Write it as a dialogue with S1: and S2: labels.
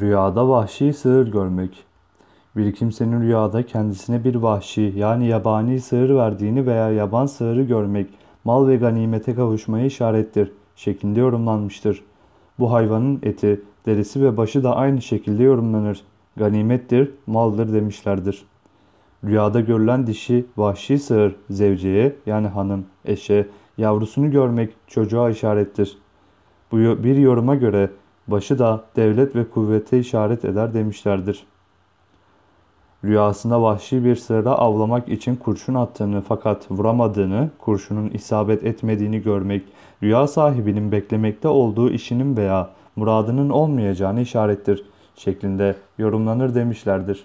S1: Rüyada vahşi sığır görmek. Bir kimsenin rüyada kendisine bir vahşi yani yabani sığır verdiğini veya yaban sığırı görmek mal ve ganimete kavuşmaya işarettir şeklinde yorumlanmıştır. Bu hayvanın eti, derisi ve başı da aynı şekilde yorumlanır. Ganimettir, maldır demişlerdir. Rüyada görülen dişi vahşi sığır zevceye yani hanım, eşe, yavrusunu görmek çocuğa işarettir. Bu bir yoruma göre başı da devlet ve kuvvete işaret eder demişlerdir. Rüyasında vahşi bir sığıra avlamak için kurşun attığını fakat vuramadığını, kurşunun isabet etmediğini görmek, rüya sahibinin beklemekte olduğu işinin veya muradının olmayacağını işarettir şeklinde yorumlanır demişlerdir.